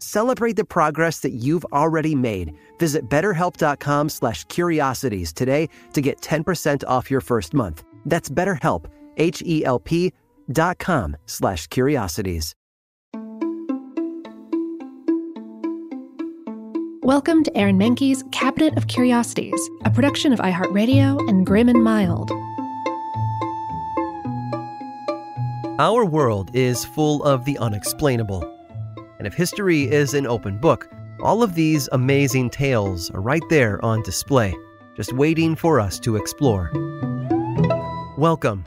Celebrate the progress that you've already made. Visit betterhelp.com slash curiosities today to get 10% off your first month. That's betterhelp, H-E-L-P dot com slash curiosities. Welcome to Aaron Mahnke's Cabinet of Curiosities, a production of iHeartRadio and Grim and Mild. Our world is full of the unexplainable. And if history is an open book, all of these amazing tales are right there on display, just waiting for us to explore. Welcome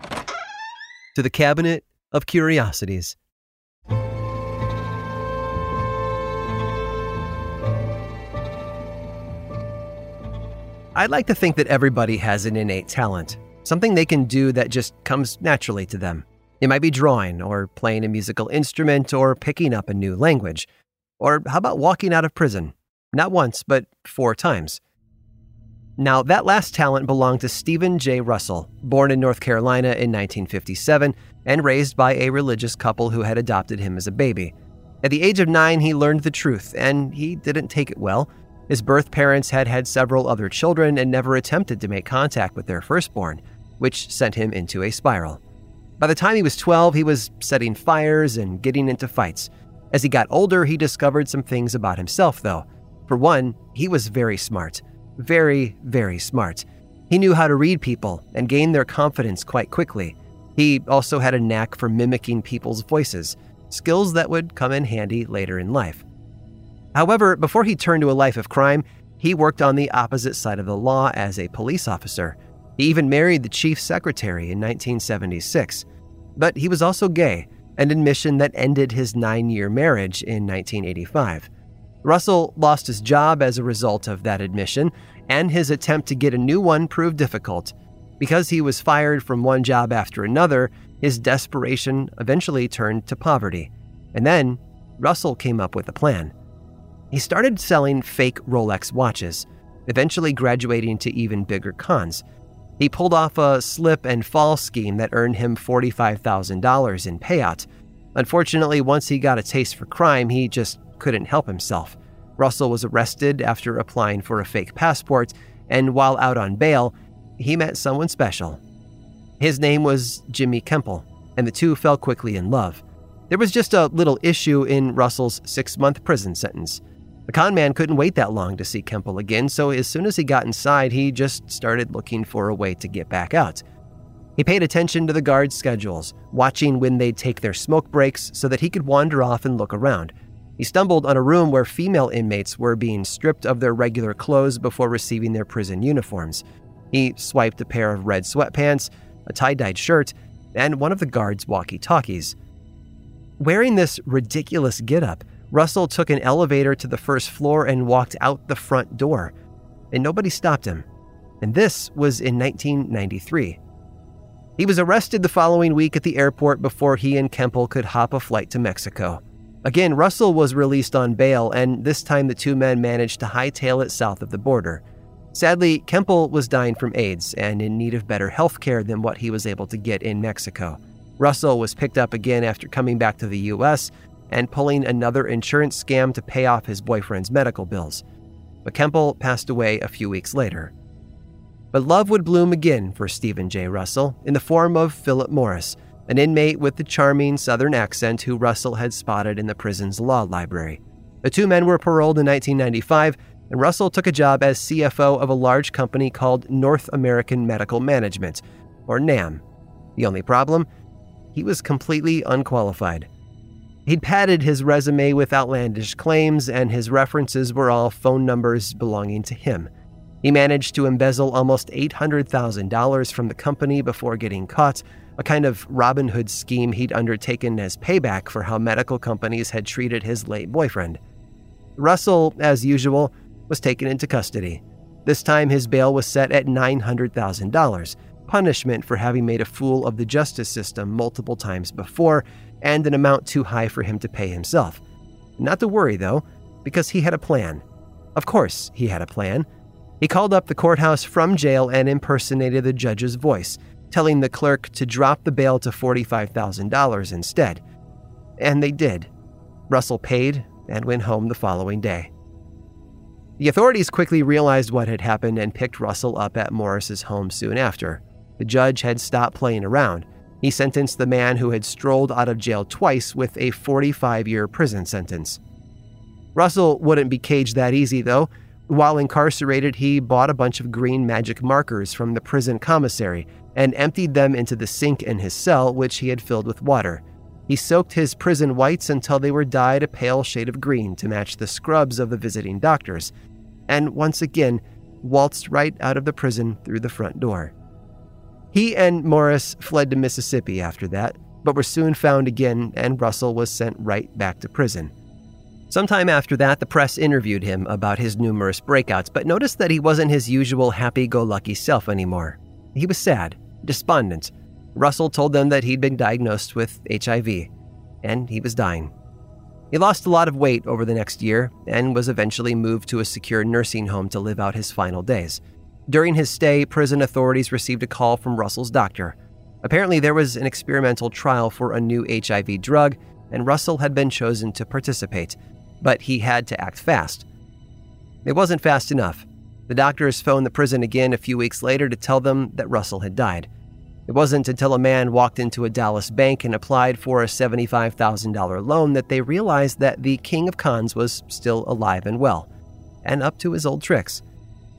to the Cabinet of Curiosities. I'd like to think that everybody has an innate talent, something they can do that just comes naturally to them. It might be drawing, or playing a musical instrument, or picking up a new language. Or how about walking out of prison? Not once, but four times. Now, that last talent belonged to Stephen J. Russell, born in North Carolina in 1957 and raised by a religious couple who had adopted him as a baby. At the age of nine, he learned the truth, and he didn't take it well. His birth parents had had several other children and never attempted to make contact with their firstborn, which sent him into a spiral. By the time he was 12, he was setting fires and getting into fights. As he got older, he discovered some things about himself, though. For one, he was very smart. Very, very smart. He knew how to read people and gain their confidence quite quickly. He also had a knack for mimicking people's voices, skills that would come in handy later in life. However, before he turned to a life of crime, he worked on the opposite side of the law as a police officer. He even married the chief secretary in 1976. But he was also gay, an admission that ended his nine year marriage in 1985. Russell lost his job as a result of that admission, and his attempt to get a new one proved difficult. Because he was fired from one job after another, his desperation eventually turned to poverty. And then Russell came up with a plan. He started selling fake Rolex watches, eventually graduating to even bigger cons. He pulled off a slip and fall scheme that earned him $45,000 in payout. Unfortunately, once he got a taste for crime, he just couldn't help himself. Russell was arrested after applying for a fake passport, and while out on bail, he met someone special. His name was Jimmy Kemple, and the two fell quickly in love. There was just a little issue in Russell's six month prison sentence. The con man couldn't wait that long to see Kemple again, so as soon as he got inside, he just started looking for a way to get back out. He paid attention to the guards' schedules, watching when they'd take their smoke breaks so that he could wander off and look around. He stumbled on a room where female inmates were being stripped of their regular clothes before receiving their prison uniforms. He swiped a pair of red sweatpants, a tie dyed shirt, and one of the guards' walkie talkies. Wearing this ridiculous getup, Russell took an elevator to the first floor and walked out the front door, and nobody stopped him. And this was in 1993. He was arrested the following week at the airport before he and Kemple could hop a flight to Mexico. Again, Russell was released on bail, and this time the two men managed to hightail it south of the border. Sadly, Kemple was dying from AIDS and in need of better health care than what he was able to get in Mexico. Russell was picked up again after coming back to the US and pulling another insurance scam to pay off his boyfriend's medical bills. But Kemple passed away a few weeks later. But love would bloom again for Stephen J. Russell in the form of Philip Morris, an inmate with the charming southern accent who Russell had spotted in the prison's law library. The two men were paroled in 1995, and Russell took a job as CFO of a large company called North American Medical Management, or NAM. The only problem? He was completely unqualified. He'd padded his resume with outlandish claims, and his references were all phone numbers belonging to him. He managed to embezzle almost $800,000 from the company before getting caught, a kind of Robin Hood scheme he'd undertaken as payback for how medical companies had treated his late boyfriend. Russell, as usual, was taken into custody. This time his bail was set at $900,000, punishment for having made a fool of the justice system multiple times before, and an amount too high for him to pay himself. Not to worry, though, because he had a plan. Of course, he had a plan. He called up the courthouse from jail and impersonated the judge's voice, telling the clerk to drop the bail to $45,000 instead. And they did. Russell paid and went home the following day. The authorities quickly realized what had happened and picked Russell up at Morris's home soon after. The judge had stopped playing around. He sentenced the man who had strolled out of jail twice with a 45 year prison sentence. Russell wouldn't be caged that easy, though. While incarcerated, he bought a bunch of green magic markers from the prison commissary and emptied them into the sink in his cell, which he had filled with water. He soaked his prison whites until they were dyed a pale shade of green to match the scrubs of the visiting doctors, and once again waltzed right out of the prison through the front door. He and Morris fled to Mississippi after that, but were soon found again, and Russell was sent right back to prison. Sometime after that, the press interviewed him about his numerous breakouts, but noticed that he wasn't his usual happy go lucky self anymore. He was sad, despondent. Russell told them that he'd been diagnosed with HIV, and he was dying. He lost a lot of weight over the next year and was eventually moved to a secure nursing home to live out his final days. During his stay, prison authorities received a call from Russell's doctor. Apparently, there was an experimental trial for a new HIV drug, and Russell had been chosen to participate but he had to act fast. It wasn't fast enough. The doctors phoned the prison again a few weeks later to tell them that Russell had died. It wasn't until a man walked into a Dallas bank and applied for a $75,000 loan that they realized that the king of cons was still alive and well, and up to his old tricks.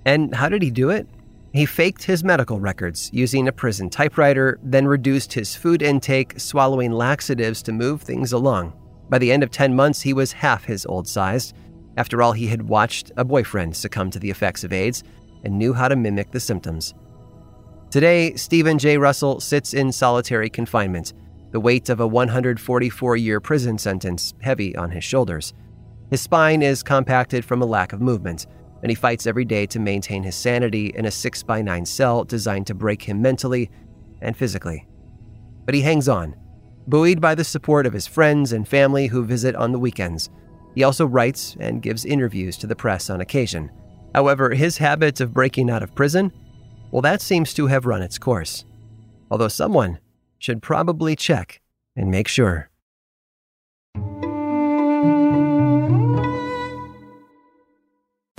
And how did he do it? He faked his medical records using a prison typewriter, then reduced his food intake, swallowing laxatives to move things along. By the end of 10 months, he was half his old size. After all, he had watched a boyfriend succumb to the effects of AIDS and knew how to mimic the symptoms. Today, Stephen J. Russell sits in solitary confinement, the weight of a 144 year prison sentence heavy on his shoulders. His spine is compacted from a lack of movement, and he fights every day to maintain his sanity in a 6 by 9 cell designed to break him mentally and physically. But he hangs on buoyed by the support of his friends and family who visit on the weekends. He also writes and gives interviews to the press on occasion. However, his habit of breaking out of prison, well, that seems to have run its course. Although someone should probably check and make sure.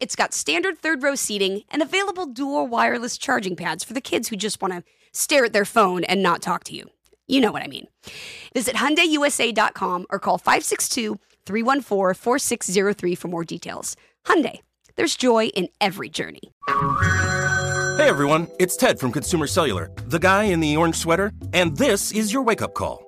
it's got standard third row seating and available dual wireless charging pads for the kids who just want to stare at their phone and not talk to you. You know what I mean. Visit HyundaiUSA.com or call 562-314-4603 for more details. Hyundai, there's joy in every journey. Hey everyone, it's Ted from Consumer Cellular, the guy in the orange sweater, and this is your wake-up call.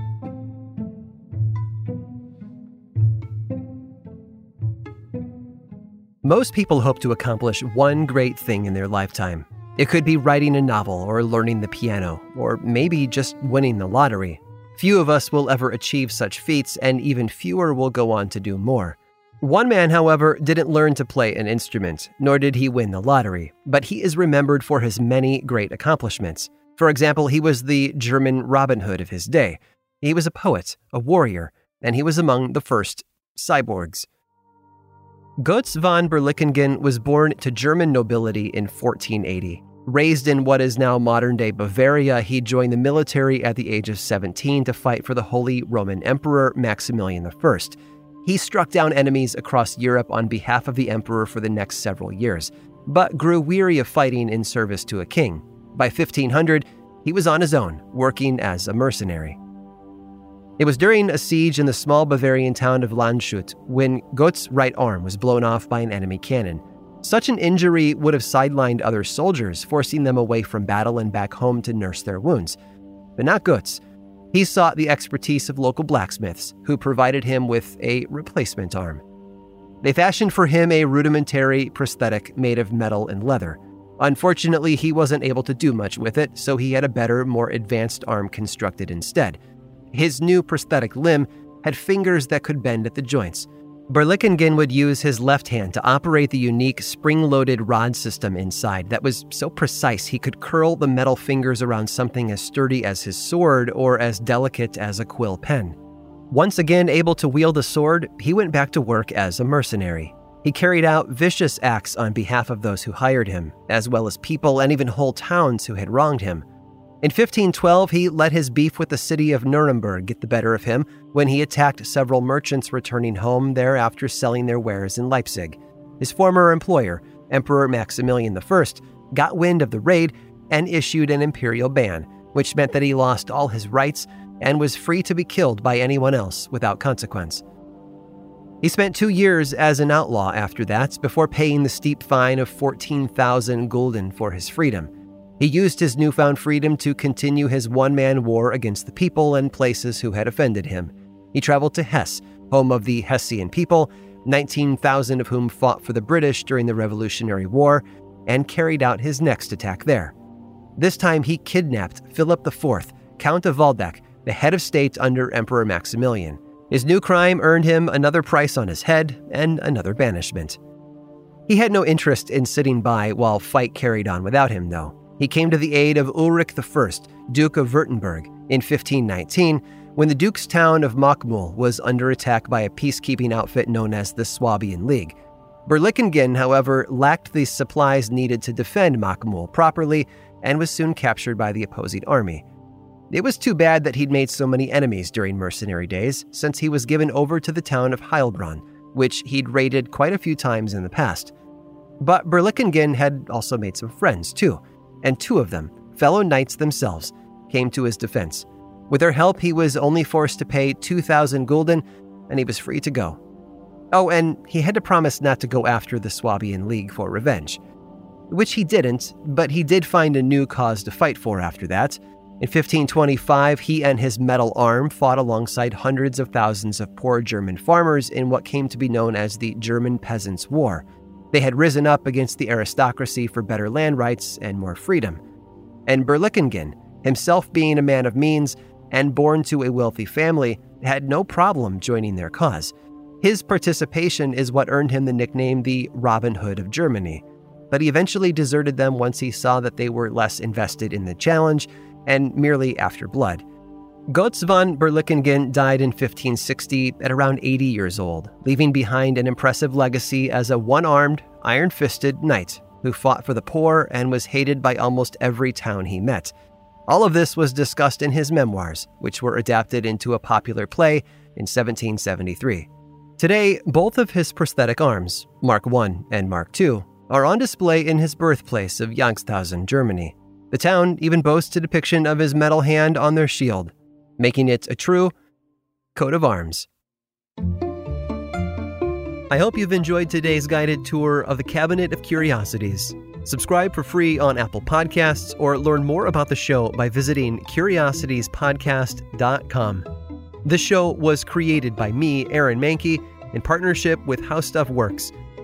Most people hope to accomplish one great thing in their lifetime. It could be writing a novel or learning the piano, or maybe just winning the lottery. Few of us will ever achieve such feats, and even fewer will go on to do more. One man, however, didn't learn to play an instrument, nor did he win the lottery, but he is remembered for his many great accomplishments. For example, he was the German Robin Hood of his day. He was a poet, a warrior, and he was among the first cyborgs. Götz von Berlichingen was born to German nobility in 1480. Raised in what is now modern day Bavaria, he joined the military at the age of 17 to fight for the Holy Roman Emperor Maximilian I. He struck down enemies across Europe on behalf of the emperor for the next several years, but grew weary of fighting in service to a king. By 1500, he was on his own, working as a mercenary. It was during a siege in the small Bavarian town of Landshut when Götz's right arm was blown off by an enemy cannon. Such an injury would have sidelined other soldiers, forcing them away from battle and back home to nurse their wounds. But not Götz. He sought the expertise of local blacksmiths, who provided him with a replacement arm. They fashioned for him a rudimentary prosthetic made of metal and leather. Unfortunately, he wasn't able to do much with it, so he had a better, more advanced arm constructed instead. His new prosthetic limb had fingers that could bend at the joints. Berlichingen would use his left hand to operate the unique spring loaded rod system inside that was so precise he could curl the metal fingers around something as sturdy as his sword or as delicate as a quill pen. Once again able to wield a sword, he went back to work as a mercenary. He carried out vicious acts on behalf of those who hired him, as well as people and even whole towns who had wronged him. In 1512, he let his beef with the city of Nuremberg get the better of him when he attacked several merchants returning home there after selling their wares in Leipzig. His former employer, Emperor Maximilian I, got wind of the raid and issued an imperial ban, which meant that he lost all his rights and was free to be killed by anyone else without consequence. He spent two years as an outlaw after that before paying the steep fine of 14,000 gulden for his freedom. He used his newfound freedom to continue his one man war against the people and places who had offended him. He traveled to Hesse, home of the Hessian people, 19,000 of whom fought for the British during the Revolutionary War, and carried out his next attack there. This time he kidnapped Philip IV, Count of Waldeck, the head of state under Emperor Maximilian. His new crime earned him another price on his head and another banishment. He had no interest in sitting by while fight carried on without him, though. He came to the aid of Ulrich I, Duke of Württemberg, in 1519 when the Duke's town of Mockmühl was under attack by a peacekeeping outfit known as the Swabian League. Berlichingen, however, lacked the supplies needed to defend Mockmühl properly and was soon captured by the opposing army. It was too bad that he'd made so many enemies during mercenary days, since he was given over to the town of Heilbronn, which he'd raided quite a few times in the past. But Berlichingen had also made some friends, too and two of them, fellow knights themselves, came to his defense. With their help, he was only forced to pay 2,000 gulden, and he was free to go. Oh, and he had to promise not to go after the Swabian League for revenge. Which he didn't, but he did find a new cause to fight for after that. In 1525, he and his metal arm fought alongside hundreds of thousands of poor German farmers in what came to be known as the German Peasants' War. They had risen up against the aristocracy for better land rights and more freedom. And Berlichingen, himself being a man of means and born to a wealthy family, had no problem joining their cause. His participation is what earned him the nickname the Robin Hood of Germany. But he eventually deserted them once he saw that they were less invested in the challenge and merely after blood. Gotz von Berlichingen died in 1560 at around 80 years old, leaving behind an impressive legacy as a one armed, iron fisted knight who fought for the poor and was hated by almost every town he met. All of this was discussed in his memoirs, which were adapted into a popular play in 1773. Today, both of his prosthetic arms, Mark I and Mark II, are on display in his birthplace of Jagsthausen, Germany. The town even boasts a depiction of his metal hand on their shield, making it a true coat of arms. I hope you've enjoyed today's guided tour of the Cabinet of Curiosities. Subscribe for free on Apple Podcasts or learn more about the show by visiting curiositiespodcast.com. This show was created by me, Aaron Mahnke, in partnership with How Stuff Works.